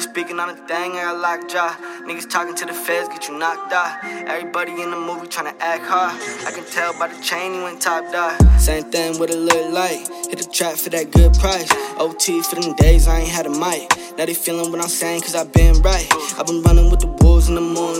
speaking on a thing, I got lockjaw. Niggas talking to the feds, get you knocked out. Everybody in the movie trying to act hard. I can tell by the chain you ain't top dog. Same thing with a little light. Hit the trap for that good price. OT for them days I ain't had a mic. Now they feeling what I'm saying, cause I been right. i been running with the wolves in the moonlight.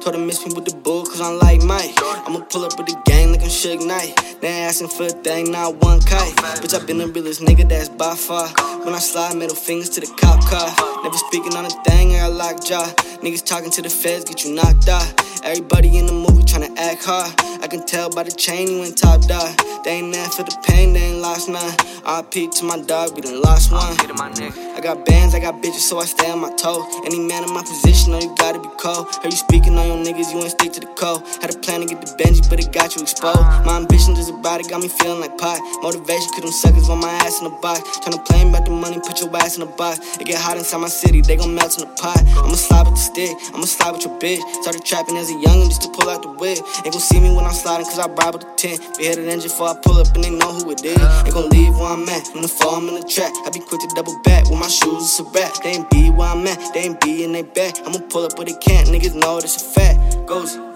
Told her miss me with the bull, cause I'm like Mike. I'ma pull up with the gang like I'm Suge Knight. They ain't asking for a thing, not one kite. Bitch, I been the realest nigga that's by far. When I slide middle fingers to the cop car. Never speaking on a thing, I got lockjaw. Niggas talking to the feds, get you knocked out. Everybody in the movie tryna act hard. I can tell by the chain you ain't top dog. They ain't there for the pain, they ain't lost none. RP to my dog, we done lost one. I got bands, I got bitches, so I stay on my toes. Any man in my position, know you gotta be cold. Heard you speaking on your niggas, you ain't stick to the code. Had a plan to get the Benji, but it got you exposed. My ambition just about it, got me feeling like pot. Motivation, cause them suckers want my ass in the box. Tryna play about the money, put your ass in the box. It get hot inside my city, they gon' melt in the pot. I'ma slide with the stick, I'ma slide with your bitch. Started trapping as a youngin' just to pull out the whip. Ain't gon' see me when I'm sliding, cause I ride with the tent. Beheaded engine before I pull up and they know who it is. Ain't gon' leave where I'm at, in the fall, I'm in the trap. I be quick to double back with my shoes, it's a rap. They ain't be where I'm at, they ain't be in they back. I'ma pull up where they can't, niggas know this a fact. Goes.